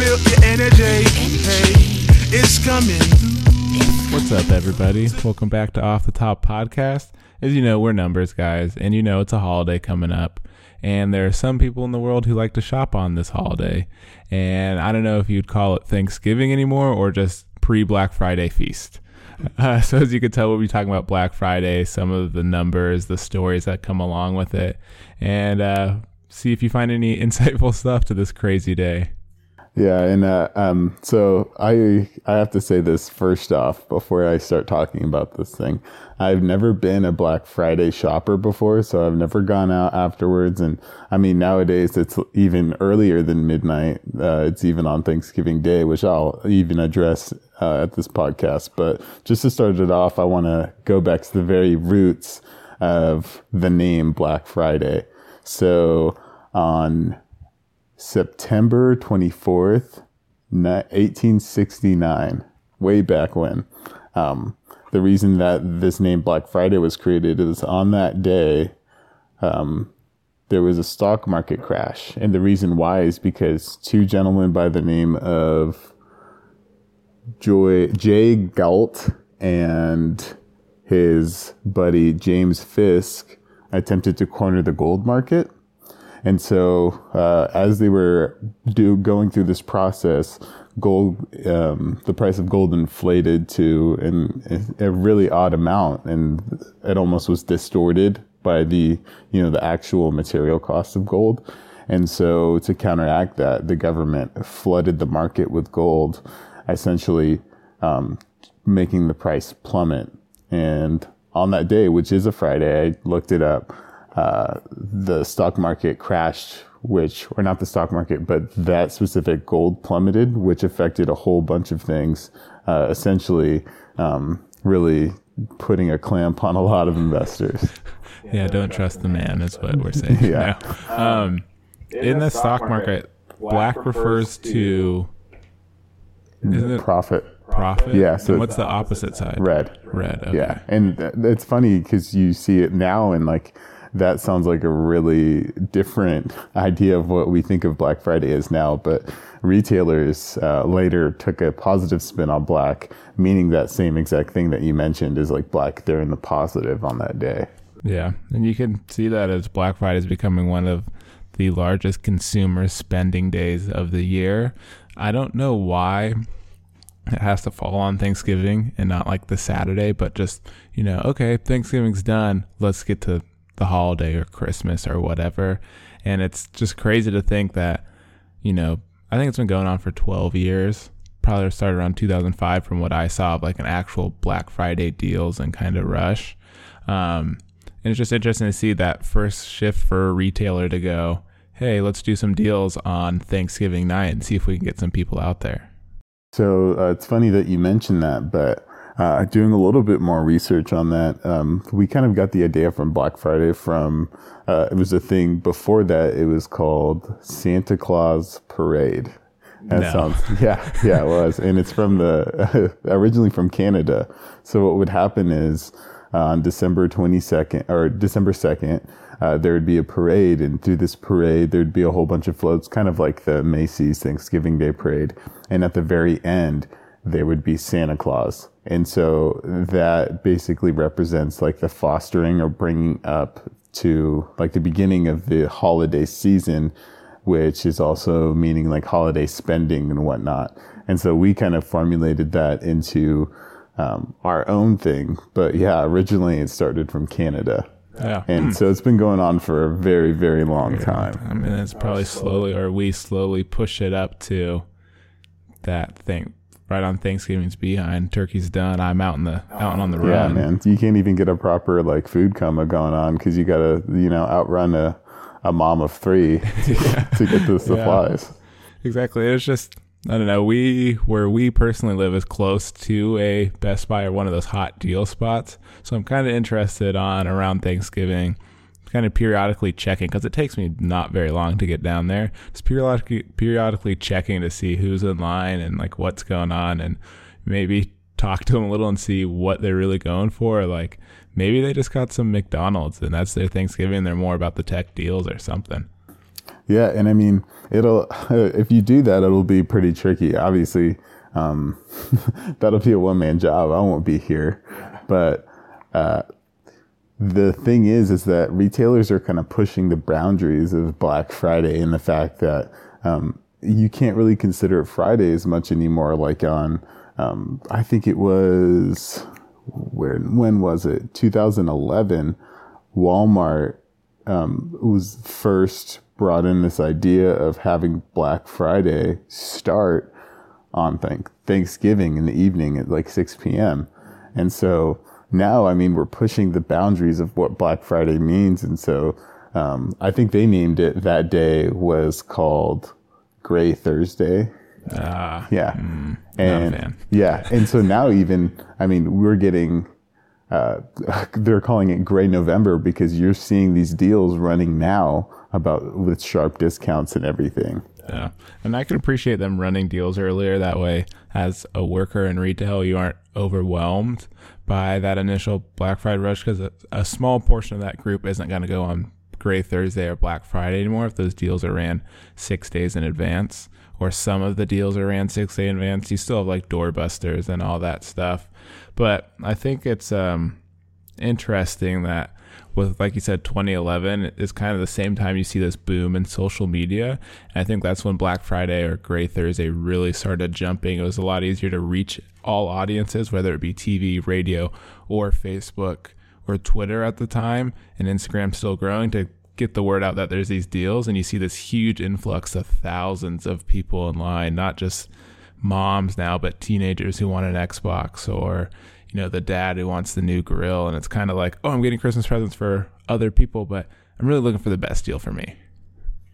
feel energy. Hey, it's coming. What's up, everybody? Welcome back to Off the Top Podcast. As you know, we're numbers guys, and you know it's a holiday coming up. And there are some people in the world who like to shop on this holiday. And I don't know if you'd call it Thanksgiving anymore or just pre Black Friday feast. Uh, so, as you can tell, we'll be talking about Black Friday, some of the numbers, the stories that come along with it, and uh, see if you find any insightful stuff to this crazy day. Yeah, and uh, um, so I I have to say this first off before I start talking about this thing. I've never been a Black Friday shopper before, so I've never gone out afterwards. And I mean, nowadays it's even earlier than midnight. Uh, it's even on Thanksgiving Day, which I'll even address uh, at this podcast. But just to start it off, I want to go back to the very roots of the name Black Friday. So on September 24th, 1869, way back when. Um, the reason that this name Black Friday was created is on that day, um, there was a stock market crash. And the reason why is because two gentlemen by the name of Joy, Jay Gould and his buddy James Fisk attempted to corner the gold market. And so, uh, as they were do going through this process, gold, um, the price of gold inflated to an, a really odd amount, and it almost was distorted by the you know the actual material cost of gold. And so, to counteract that, the government flooded the market with gold, essentially um, making the price plummet. And on that day, which is a Friday, I looked it up uh, the stock market crashed, which, or not the stock market, but that specific gold plummeted, which affected a whole bunch of things, uh, essentially, um, really putting a clamp on a lot of investors. Yeah, don't trust the man, is what we're saying. yeah. Um, in the stock market, black refers to isn't it Profit. profit? Yeah, so and what's the opposite side? Red. Red. Okay. Yeah. And th- it's funny because you see it now and like, that sounds like a really different idea of what we think of Black Friday is now. But retailers uh, later took a positive spin on black, meaning that same exact thing that you mentioned is like black. They're in the positive on that day. Yeah, and you can see that as Black Friday is becoming one of the largest consumer spending days of the year. I don't know why it has to fall on Thanksgiving and not like the Saturday, but just, you know, okay, Thanksgiving's done. Let's get to the holiday or Christmas or whatever. And it's just crazy to think that, you know, I think it's been going on for 12 years. Probably started around 2005 from what I saw of like an actual Black Friday deals and kind of rush. Um, and it's just interesting to see that first shift for a retailer to go, hey, let's do some deals on Thanksgiving night and see if we can get some people out there. So uh, it's funny that you mentioned that, but uh, doing a little bit more research on that, um, we kind of got the idea from Black Friday from, uh, it was a thing before that, it was called Santa Claus Parade. That No. sounds, yeah, yeah, it was. And it's from the, originally from Canada. So what would happen is uh, on December 22nd or December 2nd, uh, there would be a parade, and through this parade, there'd be a whole bunch of floats, kind of like the Macy's Thanksgiving Day parade. And at the very end, there would be Santa Claus. And so that basically represents like the fostering or bringing up to like the beginning of the holiday season, which is also meaning like holiday spending and whatnot. And so we kind of formulated that into um, our own thing. But yeah, originally it started from Canada. Yeah. And so it's been going on for a very, very long time. I mean, it's probably slowly, or we slowly push it up to that thing right on Thanksgiving's behind. Turkey's done. I'm out in the out on the road. Yeah, run. man. You can't even get a proper like food coma going on because you gotta, you know, outrun a, a mom of three to, to get the supplies. Exactly. It's just I don't know. We where we personally live is close to a Best Buy or one of those hot deal spots. So I'm kind of interested on around Thanksgiving, kind of periodically checking because it takes me not very long to get down there. Just periodically periodically checking to see who's in line and like what's going on, and maybe talk to them a little and see what they're really going for. Like maybe they just got some McDonald's and that's their Thanksgiving. They're more about the tech deals or something. Yeah, and I mean, it'll if you do that, it'll be pretty tricky. Obviously, um, that'll be a one man job. I won't be here, but uh, the thing is, is that retailers are kind of pushing the boundaries of Black Friday and the fact that um, you can't really consider Friday as much anymore. Like on, um, I think it was where when was it? 2011. Walmart um, was first brought in this idea of having Black Friday start on thank- Thanksgiving in the evening at like 6 p.m. And so now, I mean, we're pushing the boundaries of what Black Friday means. And so um, I think they named it that day was called Gray Thursday. Ah, Yeah. a and yeah. And so now even, I mean, we're getting, uh, they're calling it gray November because you're seeing these deals running now about with sharp discounts and everything. Yeah. And I can appreciate them running deals earlier. That way, as a worker in retail, you aren't overwhelmed by that initial Black Friday rush because a, a small portion of that group isn't going to go on Gray Thursday or Black Friday anymore if those deals are ran six days in advance. Or some of the deals are ran six days in advance. You still have like doorbusters and all that stuff. But I think it's um, interesting that with like you said 2011 is kind of the same time you see this boom in social media. And i think that's when black friday or gray thursday really started jumping. It was a lot easier to reach all audiences whether it be tv radio or facebook or twitter at the time. And instagram still growing to get the word out that there's these deals. And you see this huge influx of thousands of people in line not just moms now but teenagers who want an xbox or you know the dad who wants the new grill and it's kind of like oh i'm getting christmas presents for other people but i'm really looking for the best deal for me.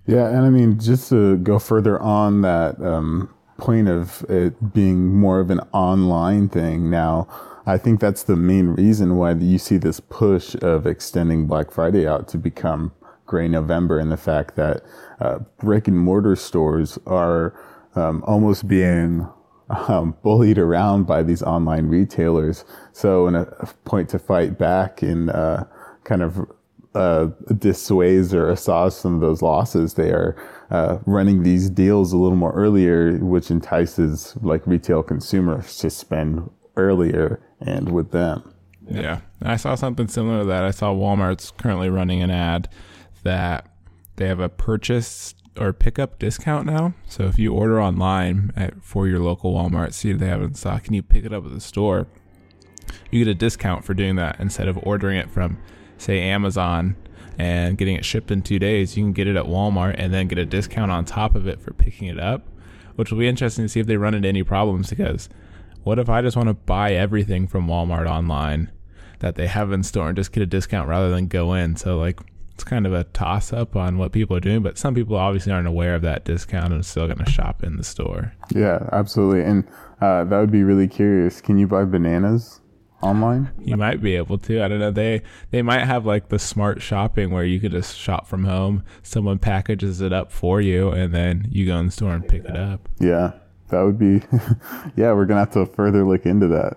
Yeah, and I mean, just to go further on that um, point of it being more of an online thing now, I think that's the main reason why you see this push of extending Black Friday out to become Gray November, and the fact that uh, brick and mortar stores are um, almost being um, bullied around by these online retailers. So, in a, point to fight back and uh, kind of uh, dissuades or assuage some of those losses, they are uh, running these deals a little more earlier, which entices like retail consumers to spend earlier and with them. yeah and i saw something similar to that i saw walmart's currently running an ad that they have a purchase or pickup discount now. So if you order online at, for your local walmart see if they have it in stock and you pick it up at the store you get a discount for doing that. Instead of ordering it from say amazon and getting it shipped in two days you can get it at walmart and then get a discount on top of it for picking it up which will be interesting to see if they run into any problems because what if i just want to buy everything from walmart online that they have in store and just get a discount rather than go in? So like it's kind of a toss up on what people are doing but some people obviously aren't aware of that discount and are still going to shop in the store Yeah, absolutely. And uh, that would be really curious. Can you buy bananas online? You might be able to. I don't know. They they might have like the smart shopping where you could just shop from home. Someone packages it up for you, and then you go in the store and pick it up. Yeah, that would be. yeah, we're gonna have to further look into that.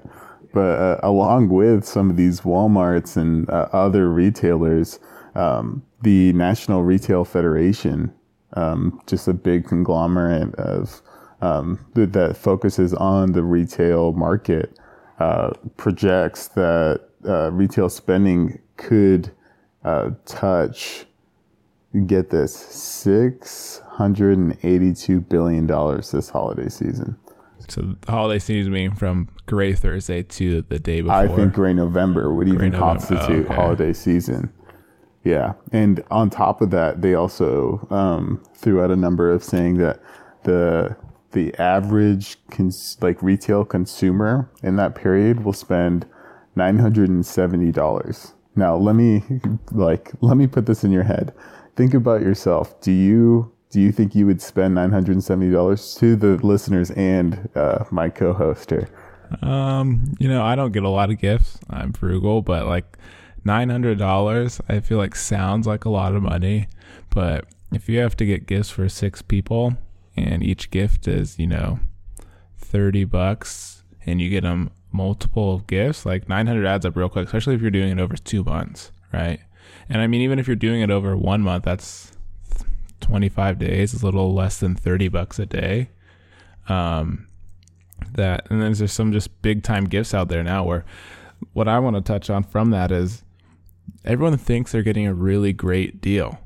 But uh, along with some of these WalMarts and uh, other retailers, um, the National Retail Federation, um, just a big conglomerate of um, that, that focuses on the retail market, uh, projects that uh, retail spending could uh, touch. Get this, six hundred and eighty-two billion dollars this holiday season. So the holiday season being from Gray Thursday to the day before. I think Gray November would even November, constitute okay. holiday season. Yeah, and on top of that, they also um, threw out a number of saying that the the average cons- like retail consumer in that period will spend nine hundred and seventy dollars. Now, let me like let me put this in your head. Think about yourself. Do you do you think you would spend nine hundred and seventy dollars to the listeners and uh, my co-host here? Um, you know, I don't get a lot of gifts. I'm frugal, but like nine hundred dollars, I feel like sounds like a lot of money. But if you have to get gifts for six people, and each gift is you know thirty bucks, and you get them multiple gifts, like nine hundred adds up real quick. Especially if you're doing it over two months, right? And I mean, even if you're doing it over one month, that's 25 days is a little less than 30 bucks a day. Um, that and then there's some just big time gifts out there now where what I want to touch on from that is everyone thinks they're getting a really great deal.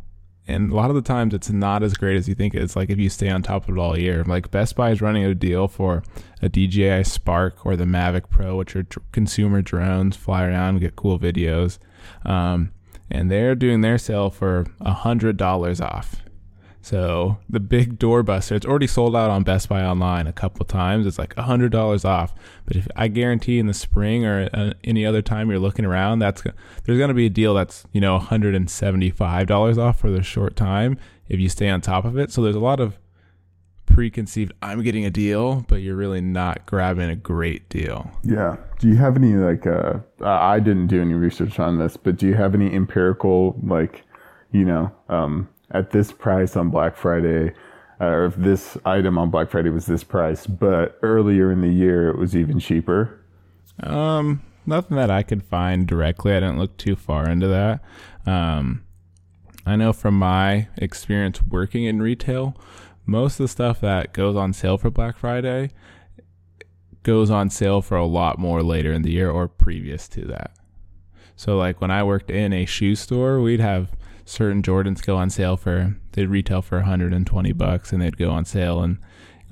And a lot of the times it's not as great as you think it's like if you stay on top of it all year. Like Best Buy is running a deal for a DJI Spark or the Mavic Pro, which are consumer drones, fly around, get cool videos. Um, and they're doing their sale for a hundred dollars off. So the big doorbuster, it's already sold out on Best Buy online a couple times. It's like hundred dollars off. But if I guarantee in the spring or uh, any other time you're looking around, that's there's going to be a deal that's you know 175 dollars off for the short time if you stay on top of it. So there's a lot of preconceived I'm getting a deal, but you're really not grabbing a great deal. Yeah. Do you have any like uh I didn't do any research on this, but do you have any empirical like you know, um at this price on Black Friday, uh, or if this item on Black Friday was this price, but earlier in the year it was even cheaper? Um, nothing that I could find directly. I didn't look too far into that. Um, I know from my experience working in retail, most of the stuff that goes on sale for Black Friday goes on sale for a lot more later in the year or previous to that. So, like when I worked in a shoe store, we'd have certain Jordans go on sale for they'd retail for 120 bucks and they'd go on sale in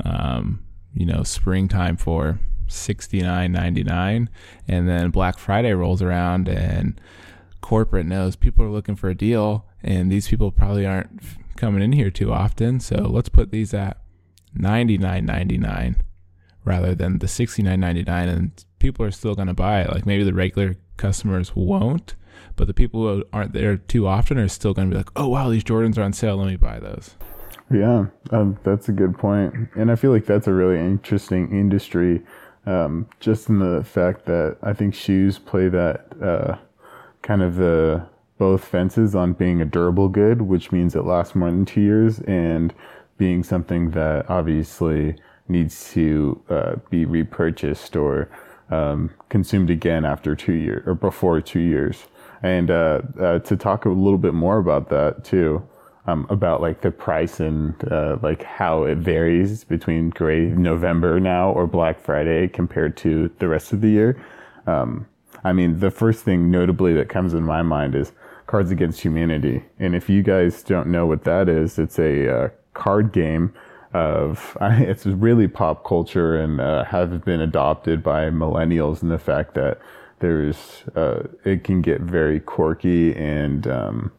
um, you know springtime for 69.99 and then Black Friday rolls around and corporate knows people are looking for a deal and these people probably aren't coming in here too often. So let's put these at 99.99 rather than the 69.99 and people are still going to buy it. Like maybe the regular customers won't but the people who aren't there too often are still going to be like, oh, wow, these Jordans are on sale. Let me buy those. Yeah, um, that's a good point. And I feel like that's a really interesting industry, um, just in the fact that I think shoes play that uh, kind of the both fences on being a durable good, which means it lasts more than two years, and being something that obviously needs to uh, be repurchased or um, consumed again after two years or before two years and uh, uh, to talk a little bit more about that too, um, about like the price and uh, like how it varies between gray November now or Black Friday compared to the rest of the year. Um, I mean, the first thing notably that comes in my mind is Cards Against Humanity, and if you guys don't know what that is, it's a uh, card game of it's really pop culture and uh, has been adopted by millennials and the fact that there's uh, it can get very quirky and um,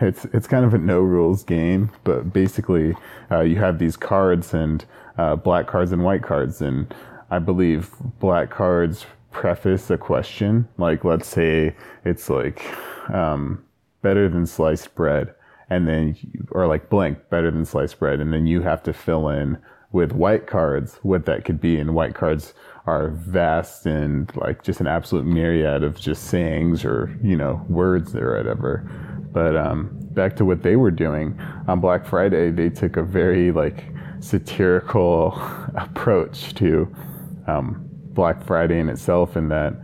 it's it's kind of a no rules game. But basically, uh, you have these cards and uh, black cards and white cards, and I believe black cards preface a question. Like let's say it's like um, better than sliced bread. And then or like blank better than sliced bread. And then you have to fill in with white cards what that could be. And white cards are vast and like just an absolute myriad of just sayings or you know words or whatever but um, back to what they were doing on black friday they took a very like satirical approach to um, black friday in itself in that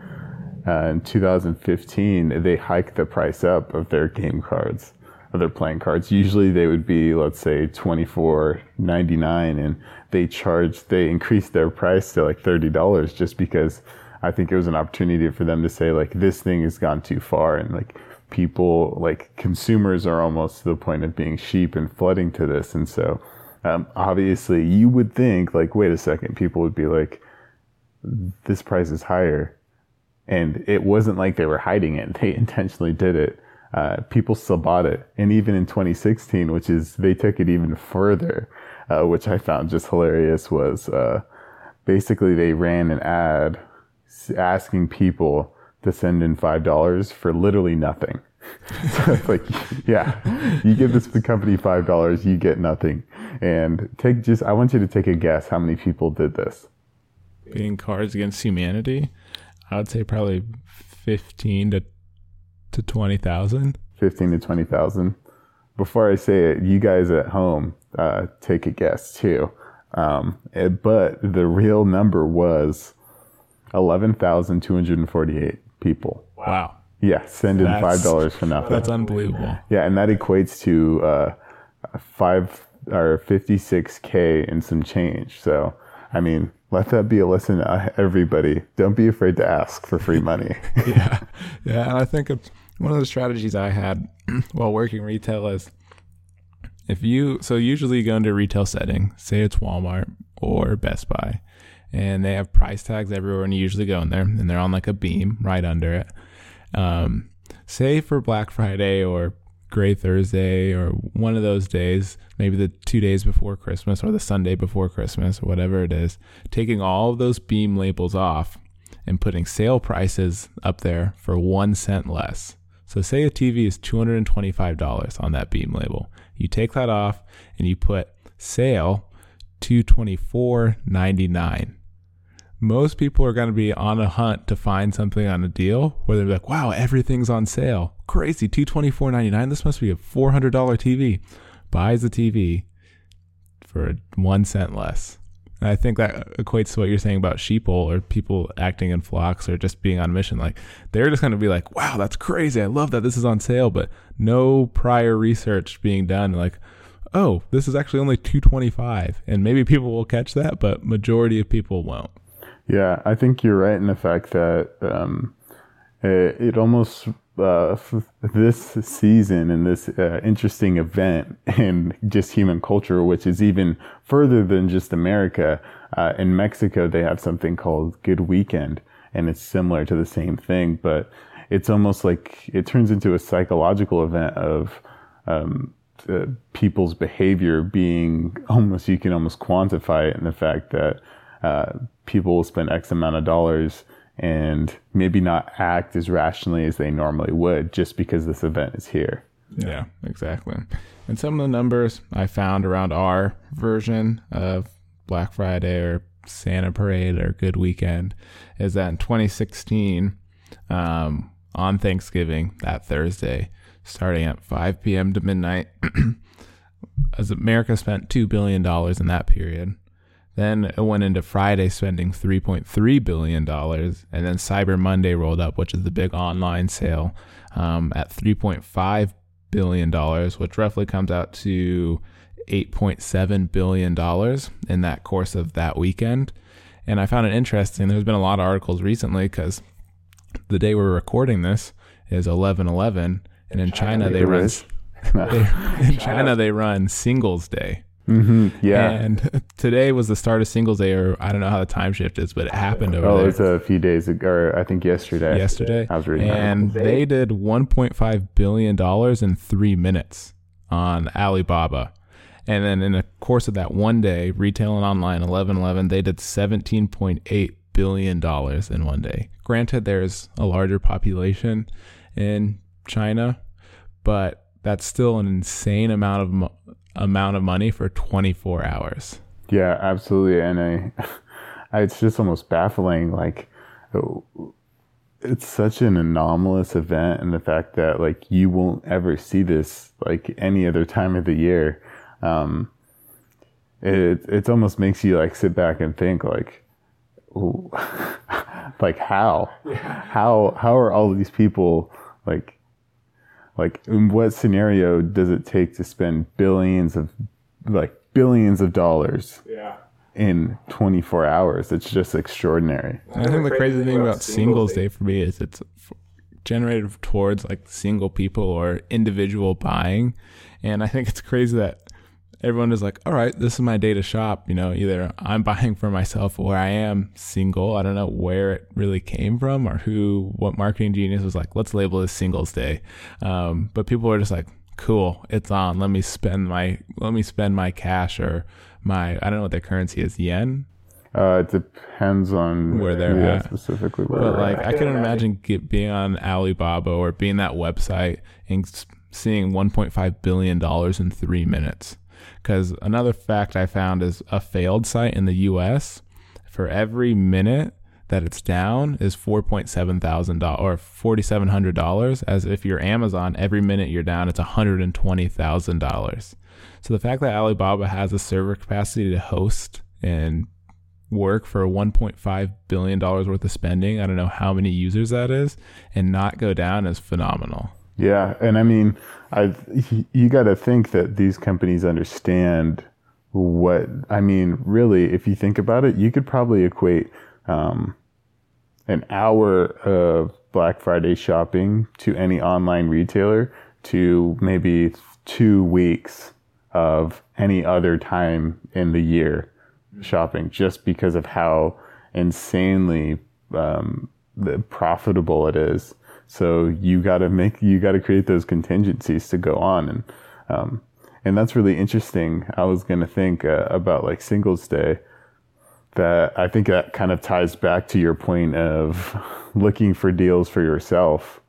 uh, in 2015 they hiked the price up of their game cards of their playing cards. Usually they would be, let's say, twenty four ninety nine, and they charged, they increased their price to like thirty dollars just because I think it was an opportunity for them to say like this thing has gone too far, and like people, like consumers, are almost to the point of being sheep and flooding to this, and so um, obviously you would think like, wait a second, people would be like, this price is higher. And it wasn't like they were hiding it. They intentionally did it uh, people still bought it. And even in 2016, which is, they took it even further, uh, which I found just hilarious, was uh, basically they ran an ad asking people to send in $5 for literally nothing. so it's like, yeah, you give this company $5, you get nothing. And take just, I want you to take a guess how many people did this. Being Cards Against Humanity, I would say probably 15 to to 20,000? 15 to 20,000. Before I say it, you guys at home uh, take a guess too. Um, it, but the real number was 11,248 people. Wow. Yeah, send in five dollars for nothing. That's unbelievable. Yeah, and that equates to uh, five or 56k and some change. So, I mean, let that be a lesson to everybody. Don't be afraid to ask for free money. yeah, yeah. And I think it's one of the strategies I had while working retail is if you so usually you go into a retail setting, say it's Walmart or Best Buy, and they have price tags everywhere, and you usually go in there, and they're on like a beam right under it. Um, say for Black Friday or Gray Thursday or one of those days, maybe the two days before Christmas or the Sunday before Christmas or whatever it is, taking all of those beam labels off and putting sale prices up there for one cent less. So, say a TV is $225 on that beam label. You take that off and you put sale $224.99 most people are going to be on a hunt to find something on a deal where they're like, wow, everything's on sale. Crazy. Two twenty four ninety nine. This must be a $400 TV. Buys the TV for one cent less. And I think that equates to what you're saying about sheeple or people acting in flocks or just being on a mission. Like they're just going to be like, wow, that's crazy. I love that this is on sale, but no prior research being done. Like, oh, this is actually only 225 and maybe people will catch that, but majority of people won't. Yeah, I think you're right in the fact that um, it, it, almost uh, this season and this uh, interesting event in just human culture, which is even further than just America. Uh, in Mexico, they have something called Good Weekend, and it's similar to the same thing, but it's almost like it turns into a psychological event of um, uh, people's behavior being almost you can almost quantify it in the fact that uh, people will spend X amount of dollars and maybe not act as rationally as they normally would just because this event is here. Yeah, exactly. And some of the numbers I found around our version of Black Friday or Santa Parade or Good Weekend is that in 2016, um, on Thanksgiving, that Thursday, starting at 5 p.m. to midnight, as America spent $2 billion in that period. Then it went into Friday spending $3.3 billion. And then Cyber Monday rolled up, which is the big online sale, um, at $3.5 billion, which roughly comes out to $8.7 billion in that course of that weekend. And I found it interesting. There's been a lot of articles recently because the day we're recording this is 11 11. And in China, they run. they, in China, they run Singles Day. Mm-hmm. Yeah. And today was the start of Singles Day, or I don't know how the time shift is, but it happened over oh, there. it was a few days ago, or I think yesterday. Yesterday. I was reading And that. they did $1.5 billion in three minutes on Alibaba. And then in the course of that one day, retail and online, 11 11, they did $17.8 billion in one day. Granted, there's a larger population in China, but that's still an insane amount of amount of money for 24 hours. Yeah, absolutely. And I, it's just almost baffling. Like, it's such an anomalous event, and the fact that like you won't ever see this like any other time of the year. Um, it it almost makes you like sit back and think like, like how, yeah. how how are all these people like like in what scenario does it take to spend billions of like billions of dollars yeah. in 24 hours? It's just extraordinary. I think the crazy thing about singles day for me is it's generated towards like single people or individual buying. And i think it's crazy that everyone is like, all right, this is my day to shop. You know, either I'm buying for myself or I am single. I don't know where it really came from or who, what marketing genius was like, let's label this singles day. Um, but people are just like, cool, it's on. Let me spend my, let me spend my cash or my, I don't know what their currency is, yen. Uh, it depends on where they're yeah, at. specifically. Where but like, I can imagine get, being on Alibaba or being that website and seeing 1.5 billion dollars in three minutes. Because another fact I found is a failed site in the US for every minute that it's down is four point seven thousand dollars or forty seven hundred dollars. As if you're Amazon, every minute you're down, it's hundred and twenty thousand dollars. So the fact that Alibaba has a server capacity to host and work for 1.5 billion dollars worth of spending, I don't know how many users that is, and not go down is phenomenal. Yeah, and I mean, I you got to think that these companies understand what I mean. Really, if you think about it, you could probably equate um, an hour of Black Friday shopping to any online retailer to maybe two weeks of any other time in the year shopping, just because of how insanely um, profitable it is. So you got to make you got to create those contingencies to go on, and um, and that's really interesting. I was gonna think uh, about like Singles Day. That I think that kind of ties back to your point of looking for deals for yourself,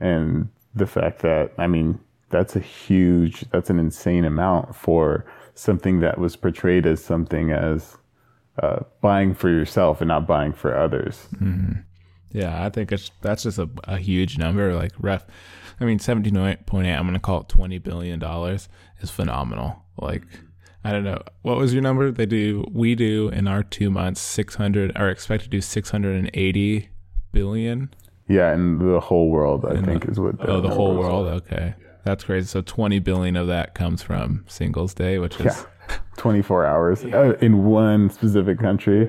and the fact that I mean that's a huge, that's an insane amount for something that was portrayed as something as uh, buying for yourself and not buying for others. Mm-hmm. Yeah, I think it's that's just a, a huge number. Like ref, I mean, seventeen point eight. I'm going to call it twenty billion dollars is phenomenal. Like, I don't know what was your number. They do. We do in our two months six hundred. Are expected to do six hundred and eighty billion. Yeah, and the whole world, I think, the, is what. The oh, the whole world. Okay, that's crazy. So twenty billion of that comes from Singles Day, which is yeah. twenty four hours uh, in one specific country.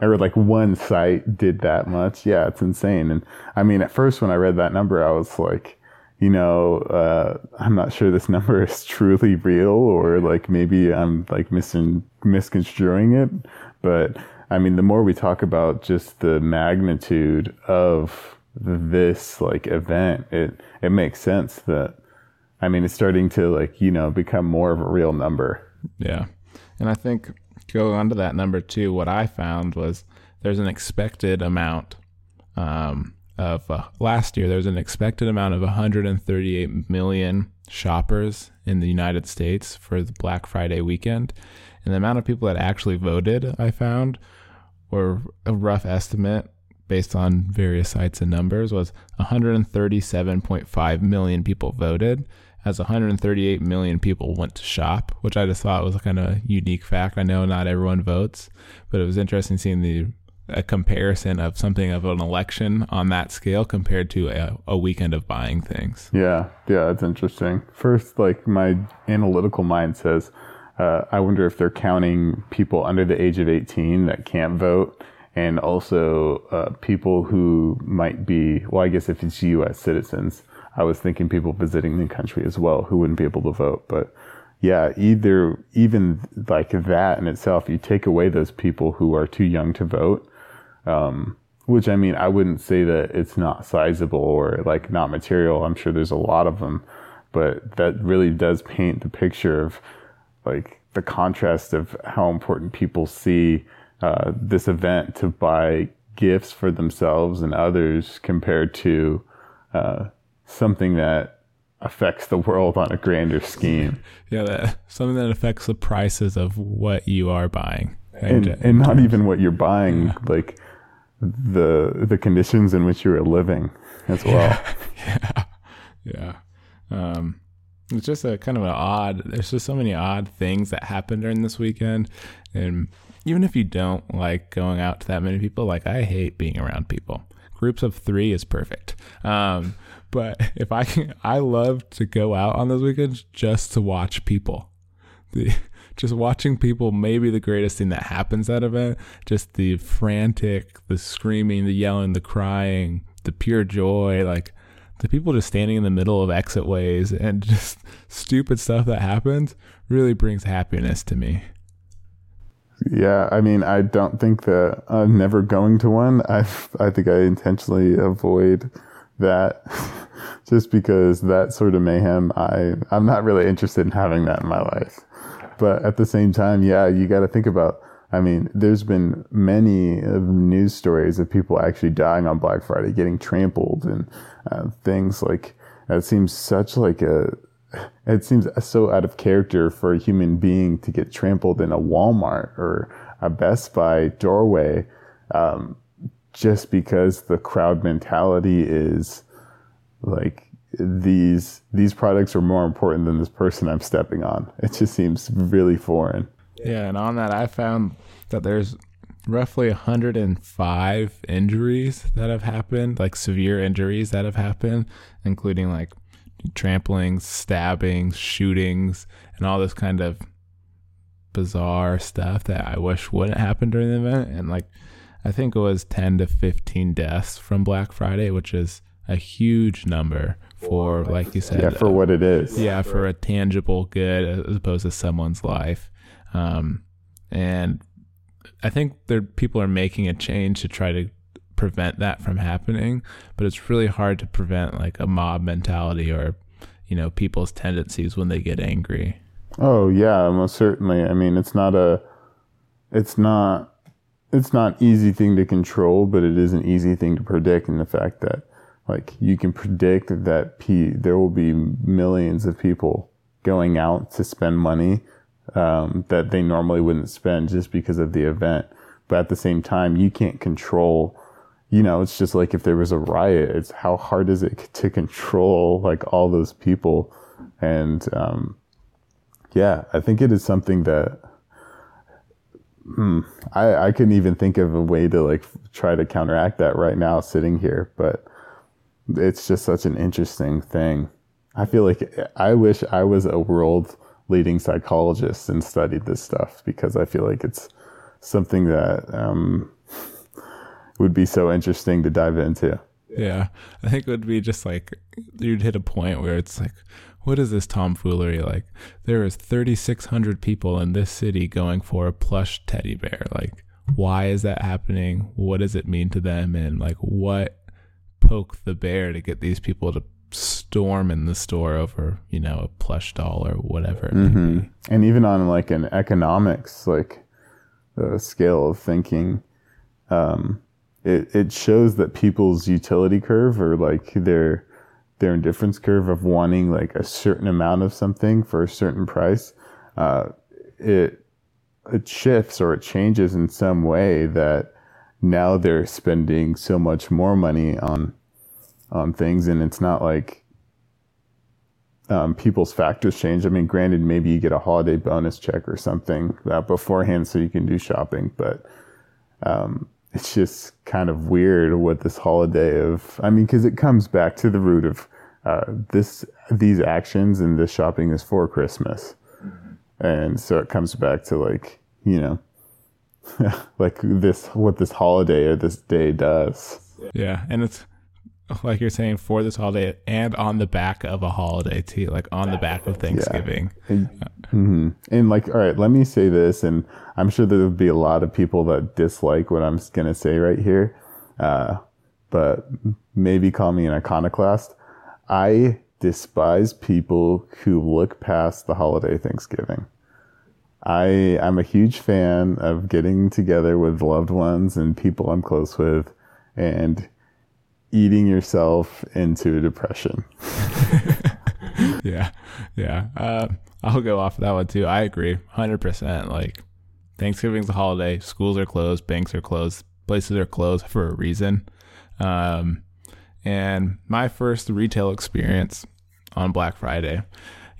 Yeah or like one site did that much. Yeah, it's insane. And I mean, at first when I read that number, I was like, you know, uh, I'm not sure this number is truly real, or like maybe I'm like mis- misconstruing it. But I mean, the more we talk about just the magnitude of this like event, it it makes sense that I mean, it's starting to like you know become more of a real number. Yeah, and I think go on to that number two, what I found was there's an expected amount um, of uh, last year. There was an expected amount of 138 million shoppers in the United States for the Black Friday weekend, and the amount of people that actually voted, I found, or a rough estimate based on various sites and numbers was 137.5 million people voted as 138 million people went to shop, which I just thought was a kind of unique fact. I know not everyone votes, but it was interesting seeing the a comparison of something of an election on that scale compared to a, a weekend of buying things. Yeah, yeah, that's interesting. First, like my analytical mind says, uh, I wonder if they're counting people under the age of 18 that can't vote and also uh, people who might be, well, I guess if it's U.S. citizens, I was thinking people visiting the country as well who wouldn't be able to vote. But yeah, either even like that in itself, you take away those people who are too young to vote. Um, which I mean, I wouldn't say that it's not sizable or like not material. I'm sure there's a lot of them, but that really does paint the picture of like the contrast of how important people see uh, this event to buy gifts for themselves and others compared to uh, something that affects the world on a grander scheme. Yeah, that, something that affects the prices of what you are buying, and, and not even what you're buying, yeah. like the the conditions in which you're living as well. Yeah, yeah. Um, it's just a kind of an odd. There's just so many odd things that happen during this weekend, and even if you don't like going out to that many people, like I hate being around people. Groups of three is perfect. Um, but if I can, I love to go out on those weekends just to watch people. The, just watching people may be the greatest thing that happens at event. Just the frantic, the screaming, the yelling, the crying, the pure joy, like the people just standing in the middle of exit ways and just stupid stuff that happens really brings happiness to me. Yeah, I mean, I don't think that I'm never going to one. I I think I intentionally avoid that just because that sort of mayhem I I'm not really interested in having that in my life. But at the same time, yeah, you got to think about I mean, there's been many news stories of people actually dying on Black Friday, getting trampled and uh, things like it seems such like a it seems so out of character for a human being to get trampled in a Walmart or a Best Buy doorway. Um, just because the crowd mentality is like these these products are more important than this person I'm stepping on. It just seems really foreign. Yeah, and on that I found that there's roughly 105 injuries that have happened, like severe injuries that have happened, including like tramplings, stabbings, shootings, and all this kind of bizarre stuff that I wish wouldn't happen during the event. And like, I think it was 10 to 15 deaths from Black Friday, which is a huge number for, like you said, Yeah, for what it is. yeah, for a tangible good as opposed to someone's life. Um, and I think there people are making a change to try to prevent that from happening, but it's really hard to prevent like a mob mentality or you know people's tendencies when they get angry. Oh yeah, most certainly. I mean, it's not a, it's not, it's not easy thing to control, but it is an easy thing to predict. In the fact that, like, you can predict that p there will be millions of people going out to spend money um, that they normally wouldn't spend just because of the event. But at the same time, you can't control. You know, it's just like if there was a riot, it's how hard is it to control like all those people, and um, yeah, I think it is something that hmm, I I couldn't even think of a way to like try to counteract that right now sitting here, but it's just such an interesting thing. I feel like I wish I was a world leading psychologist and studied this stuff because I feel like it's something that um, would be so interesting to dive into. Yeah, I think it would be just like you'd hit a point where it's like, what is this tomfoolery? Like, there is 3,600 people in this city going for a plush teddy bear. Like, why is that happening? What does it mean to them? And like, what poked the bear to get these people to storm in the store over, you know, a plush doll or whatever it may be? and even on like an economics like uh, scale of thinking um, it, it shows that people's utility curve or like their their indifference curve of wanting like a certain amount of something for a certain price uh, it it shifts or it changes in some way that now they're spending so much more money on on things and it's not like um, people's factors change. I mean, granted, maybe you get a holiday bonus check or something uh, beforehand so you can do shopping, but um, it's just kind of weird what this holiday of. I mean, because it comes back to the root of uh, this these actions and this shopping is for Christmas, and so it comes back to like you know, like this what this holiday or this day does. Yeah, and it's like you're saying for this holiday and on the back of a holiday too, like on the back of Thanksgiving. hmm And like, all right, let me say this, and I'm sure there will be a lot of people that dislike what I'm going to say right here, uh, but maybe call me an iconoclast. I despise people who look past the holiday Thanksgiving. I I'm a huge fan of getting together with loved ones and people I'm close with, and eating yourself into a depression. yeah, yeah. Uh, I'll go off of that one too. I agree, hundred percent. Like Thanksgiving's a holiday. Schools are closed. Banks are closed. Places are closed for a reason. Um, and my first retail experience on Black Friday,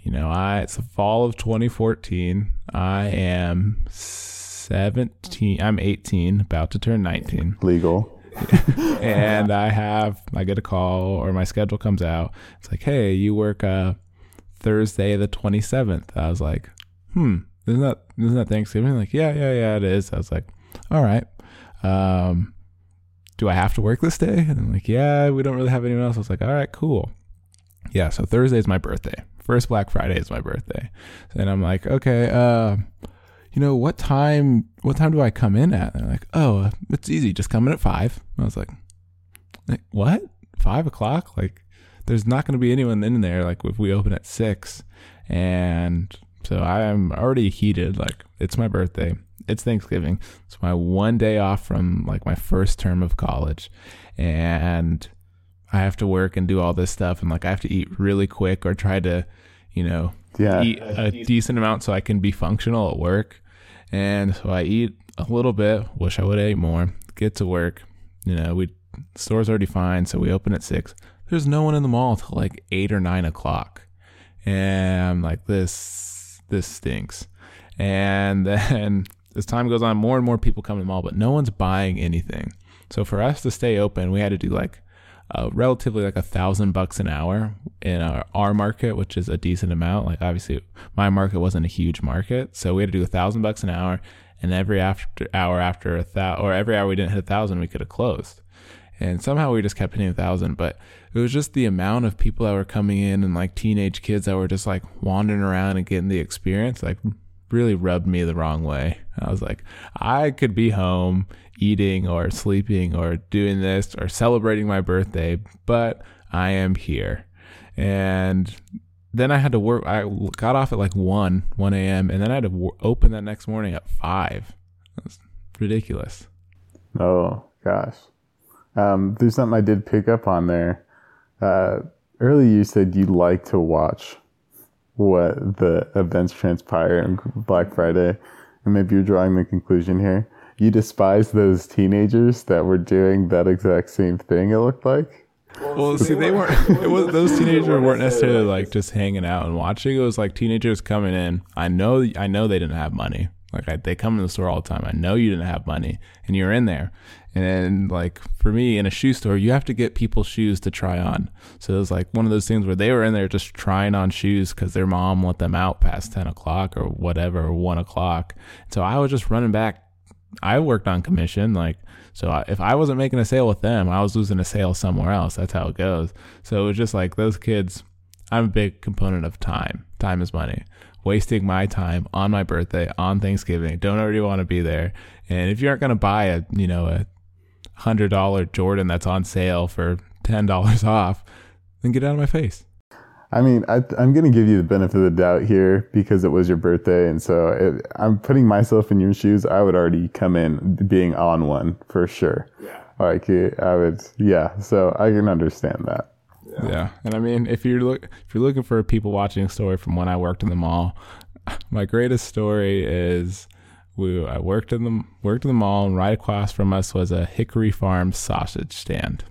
you know, I it's the fall of 2014. I am 17. I'm 18, about to turn 19 Legal. And I have I get a call or my schedule comes out. It's like, hey, you work uh Thursday the twenty seventh. I was like, hmm, isn't that isn't that Thanksgiving? Like, yeah, yeah, yeah, it is. I was like, all right. Um, do I have to work this day? And I'm like, yeah, we don't really have anyone else. I was like, all right, cool. Yeah, so Thursday is my birthday. First Black Friday is my birthday. And I'm like, okay, uh, you know, what time what time do I come in at? And they're like, oh, it's easy, just come in at five. I was like, like what? Five o'clock? Like, there's not going to be anyone in there. Like, if we open at six, and so I am already heated. Like, it's my birthday. It's Thanksgiving. It's my one day off from like my first term of college, and I have to work and do all this stuff, and like I have to eat really quick or try to, you know, Yeah. eat a decent amount so I can be functional at work. And so I eat a little bit. Wish I would have ate more. Get to work. You know, we store's already fine, so we open at six. There's no one in the mall till like eight or nine o'clock, and I'm like, this this stinks. And then as time goes on, more and more people come to the mall, but no one's buying anything. So for us to stay open, we had to do like uh, relatively like a thousand bucks an hour in our, our market, which is a decent amount. Like obviously, my market wasn't a huge market, so we had to do a thousand bucks an hour, and every after hour after a thousand or every hour we didn't hit a thousand, we could have closed. And somehow we just kept hitting a thousand, but it was just the amount of people that were coming in and like teenage kids that were just like wandering around and getting the experience, like really rubbed me the wrong way. I was like, I could be home eating or sleeping or doing this or celebrating my birthday, but I am here. And then I had to work. I got off at like 1, 1 a.m., and then I had to w- open that next morning at 5. That's ridiculous. Oh, gosh. Um, there's something I did pick up on there. Uh, earlier, you said you like to watch what the events transpire on Black Friday, and maybe you're drawing the conclusion here. You despise those teenagers that were doing that exact same thing. It looked like. Well, see, they weren't. It was those teenagers weren't necessarily like just hanging out and watching. It was like teenagers coming in. I know, I know they didn't have money. Like I, they come to the store all the time. I know you didn't have money, and you're in there. And like for me, in a shoe store, you have to get people's shoes to try on. So it was like one of those things where they were in there just trying on shoes because their mom let them out past ten o'clock or whatever, one o'clock. So I was just running back. I worked on commission, like so. I, if I wasn't making a sale with them, I was losing a sale somewhere else. That's how it goes. So it was just like those kids. I'm a big component of time. Time is money wasting my time on my birthday on Thanksgiving. Don't already want to be there. And if you aren't going to buy a, you know, a hundred dollar Jordan that's on sale for ten dollars off, then get out of my face. I mean, I, am going to give you the benefit of the doubt here because it was your birthday, and so it, I'm putting myself in your shoes. I would already come in being on one for sure. Yeah. Like I would, yeah. So I can understand that. Yeah. yeah. And I mean, if you're look if you're looking for a people watching story from when I worked in the mall, my greatest story is we I worked in the worked in the mall and right across from us was a Hickory Farm sausage stand.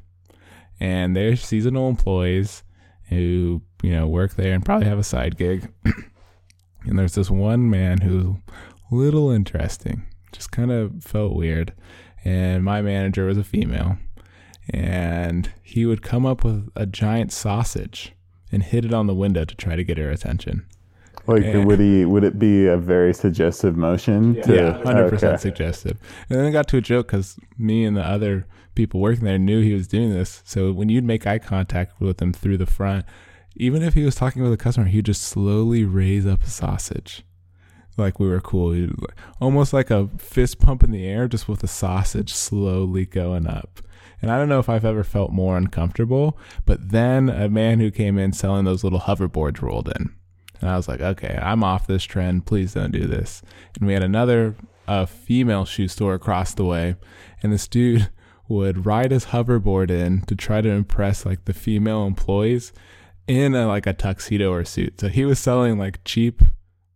And they're seasonal employees who, you know, work there and probably have a side gig. and there's this one man who's a little interesting. Just kind of felt weird. And my manager was a female and he would come up with a giant sausage and hit it on the window to try to get her attention. Like and, would he? Would it be a very suggestive motion? Yeah, to, yeah, hundred okay. percent suggestive. And then it got to a joke because me and the other people working there knew he was doing this. So when you'd make eye contact with him through the front, even if he was talking with a customer, he'd just slowly raise up a sausage, like we were cool. He'd, almost like a fist pump in the air, just with a sausage slowly going up. And I don't know if I've ever felt more uncomfortable, but then a man who came in selling those little hoverboards rolled in. And I was like, okay, I'm off this trend. Please don't do this. And we had another uh, female shoe store across the way. And this dude would ride his hoverboard in to try to impress like the female employees in a, like a tuxedo or suit. So he was selling like cheap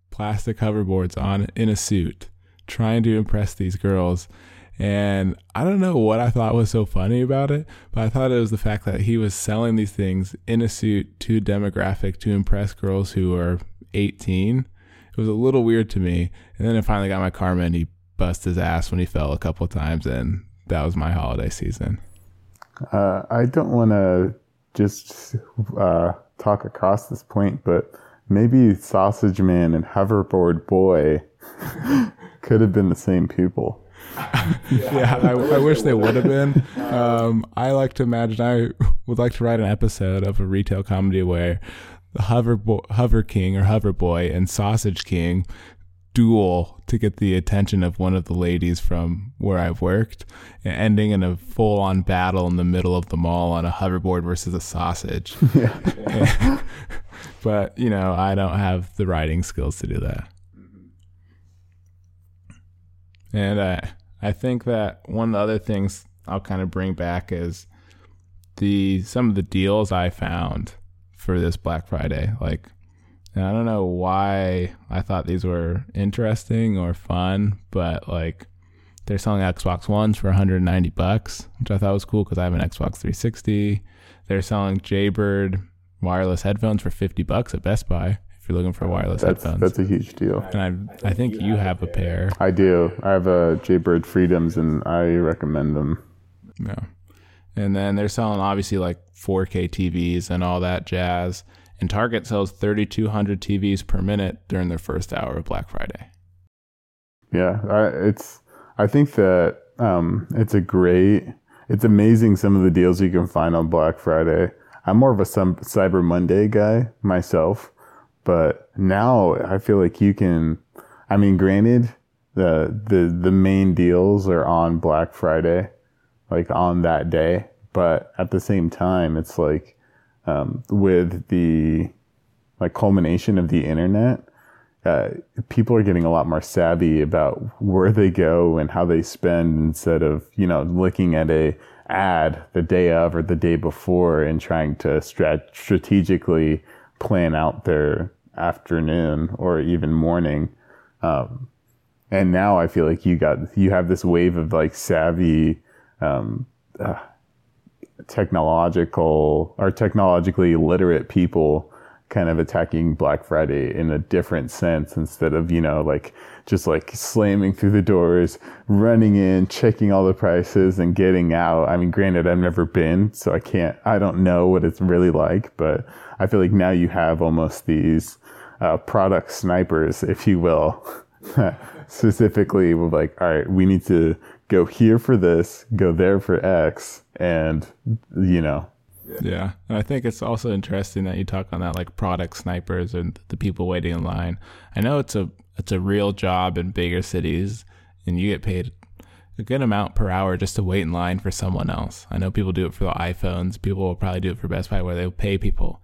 plastic hoverboards on in a suit, trying to impress these girls. And I don't know what I thought was so funny about it, but I thought it was the fact that he was selling these things in a suit to demographic to impress girls who are 18. It was a little weird to me. And then I finally got my karma and he bust his ass when he fell a couple times and that was my holiday season. Uh, I don't want to just uh, talk across this point, but maybe Sausage Man and Hoverboard Boy could have been the same people yeah, I, I, wish they would have been. Um, I like to imagine I would like to write an episode of a retail comedy where the hover bo- hover king or hover boy and sausage king duel to get the attention of one of the ladies from where I've worked, ending in a full on battle in the middle of the mall on a hoverboard versus a sausage. Yeah. but, you know, I don't have the writing skills to do that. And uh, I think that one of the other things I'll kind of bring back is the some of the deals I found for this Black Friday. Like, I don't know why I thought these were interesting or fun, but like they're selling Xbox Ones for 190 bucks, which I thought was cool because I have an Xbox 360. They're selling Jaybird wireless headphones for 50 bucks at Best Buy if you're looking for wireless that's, headphones. That's a huge deal. And I I think you have a pair. I do. I have a Jaybird Freedoms, and I recommend them. Yeah, And then they're selling obviously like 4K TVs and all that jazz. And Target sells 3,200 TVs per minute during their first hour of Black Friday. Yeah, I, it's. I think that um, it's a great. It's amazing some of the deals you can find on Black Friday. I'm more of a Cyber Monday guy myself, but now I feel like you can. I mean, granted, the the the main deals are on Black Friday, like on that day. But at the same time, it's like um, with the like culmination of the internet, uh, people are getting a lot more savvy about where they go and how they spend instead of you know looking at a ad the day of or the day before and trying to strat- strategically plan out their afternoon or even morning. Um, and now I feel like you got you have this wave of like savvy um, uh, technological or technologically literate people kind of attacking Black Friday in a different sense instead of, you know, like just like slamming through the doors, running in, checking all the prices and getting out. I mean, granted, I've never been, so I can't, I don't know what it's really like, but I feel like now you have almost these uh, product snipers, if you will, specifically with like, all right, we need to go here for this, go there for X, and you know. Yeah, and I think it's also interesting that you talk on that like product snipers and the people waiting in line. I know it's a it's a real job in bigger cities, and you get paid a good amount per hour just to wait in line for someone else. I know people do it for the iPhones. People will probably do it for Best Buy where they'll pay people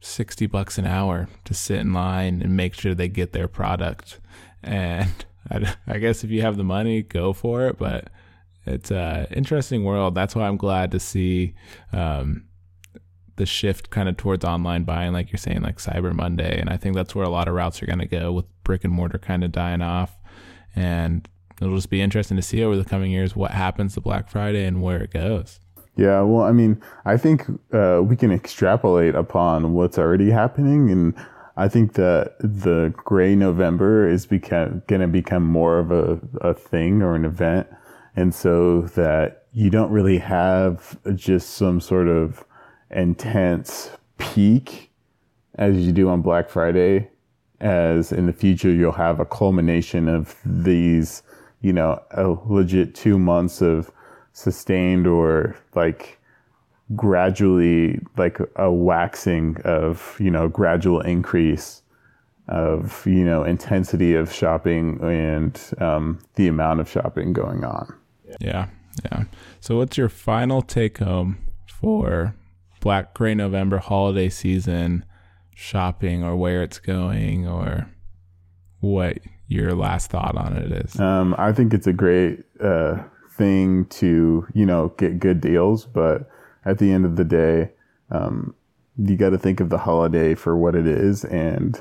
60 bucks an hour to sit in line and make sure they get their product. And I, I guess if you have the money, go for it. But it's an interesting world. That's why I'm glad to see um, the shift kind of towards online buying, like you're saying, like Cyber Monday. And I think that's where a lot of routes are going to go with brick and mortar kind of dying off. And it'll just be interesting to see over the coming years what happens to Black Friday and where it goes. Yeah, well, I mean, I think uh, we can extrapolate upon what's already happening, and I think that the gray November is become going to become more of a, a thing or an event. And so that you don't really have just some sort of intense peak as you do on Black Friday, as in the future, you'll have a culmination of these, you know, a legit two months of sustained or like gradually like a waxing of you know gradual increase of you know intensity of shopping and um, the amount of shopping going on. Yeah. Yeah. So what's your final take home for black gray november holiday season shopping or where it's going or what your last thought on it is? Um, i think it's a great uh, thing to you know get good deals but at the end of the day, um, you got to think of the holiday for what it is. And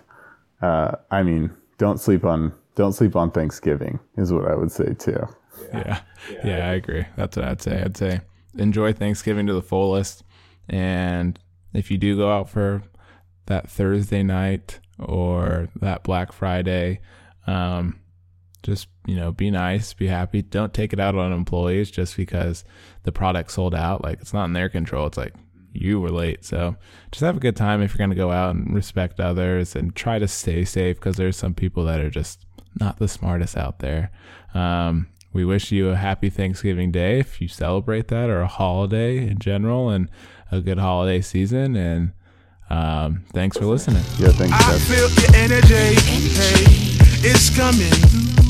uh, I mean, don't sleep on don't sleep on Thanksgiving is what I would say too. Yeah. yeah, yeah, I agree. That's what I'd say. I'd say enjoy Thanksgiving to the fullest, and if you do go out for that Thursday night or that Black Friday, um, just you know be nice be happy. Don't take it out on employees just because the product sold out. Like it's not in their control. It's like you were late. So just have a good time if you're going to go out and respect others and try to stay safe because there's some people that are just not the smartest out there. Um, we wish you a happy thanksgiving day if you celebrate that or a holiday in general and a good holiday season. And um, thanks for listening. Yeah thanks I feel your energy. Hey, it's coming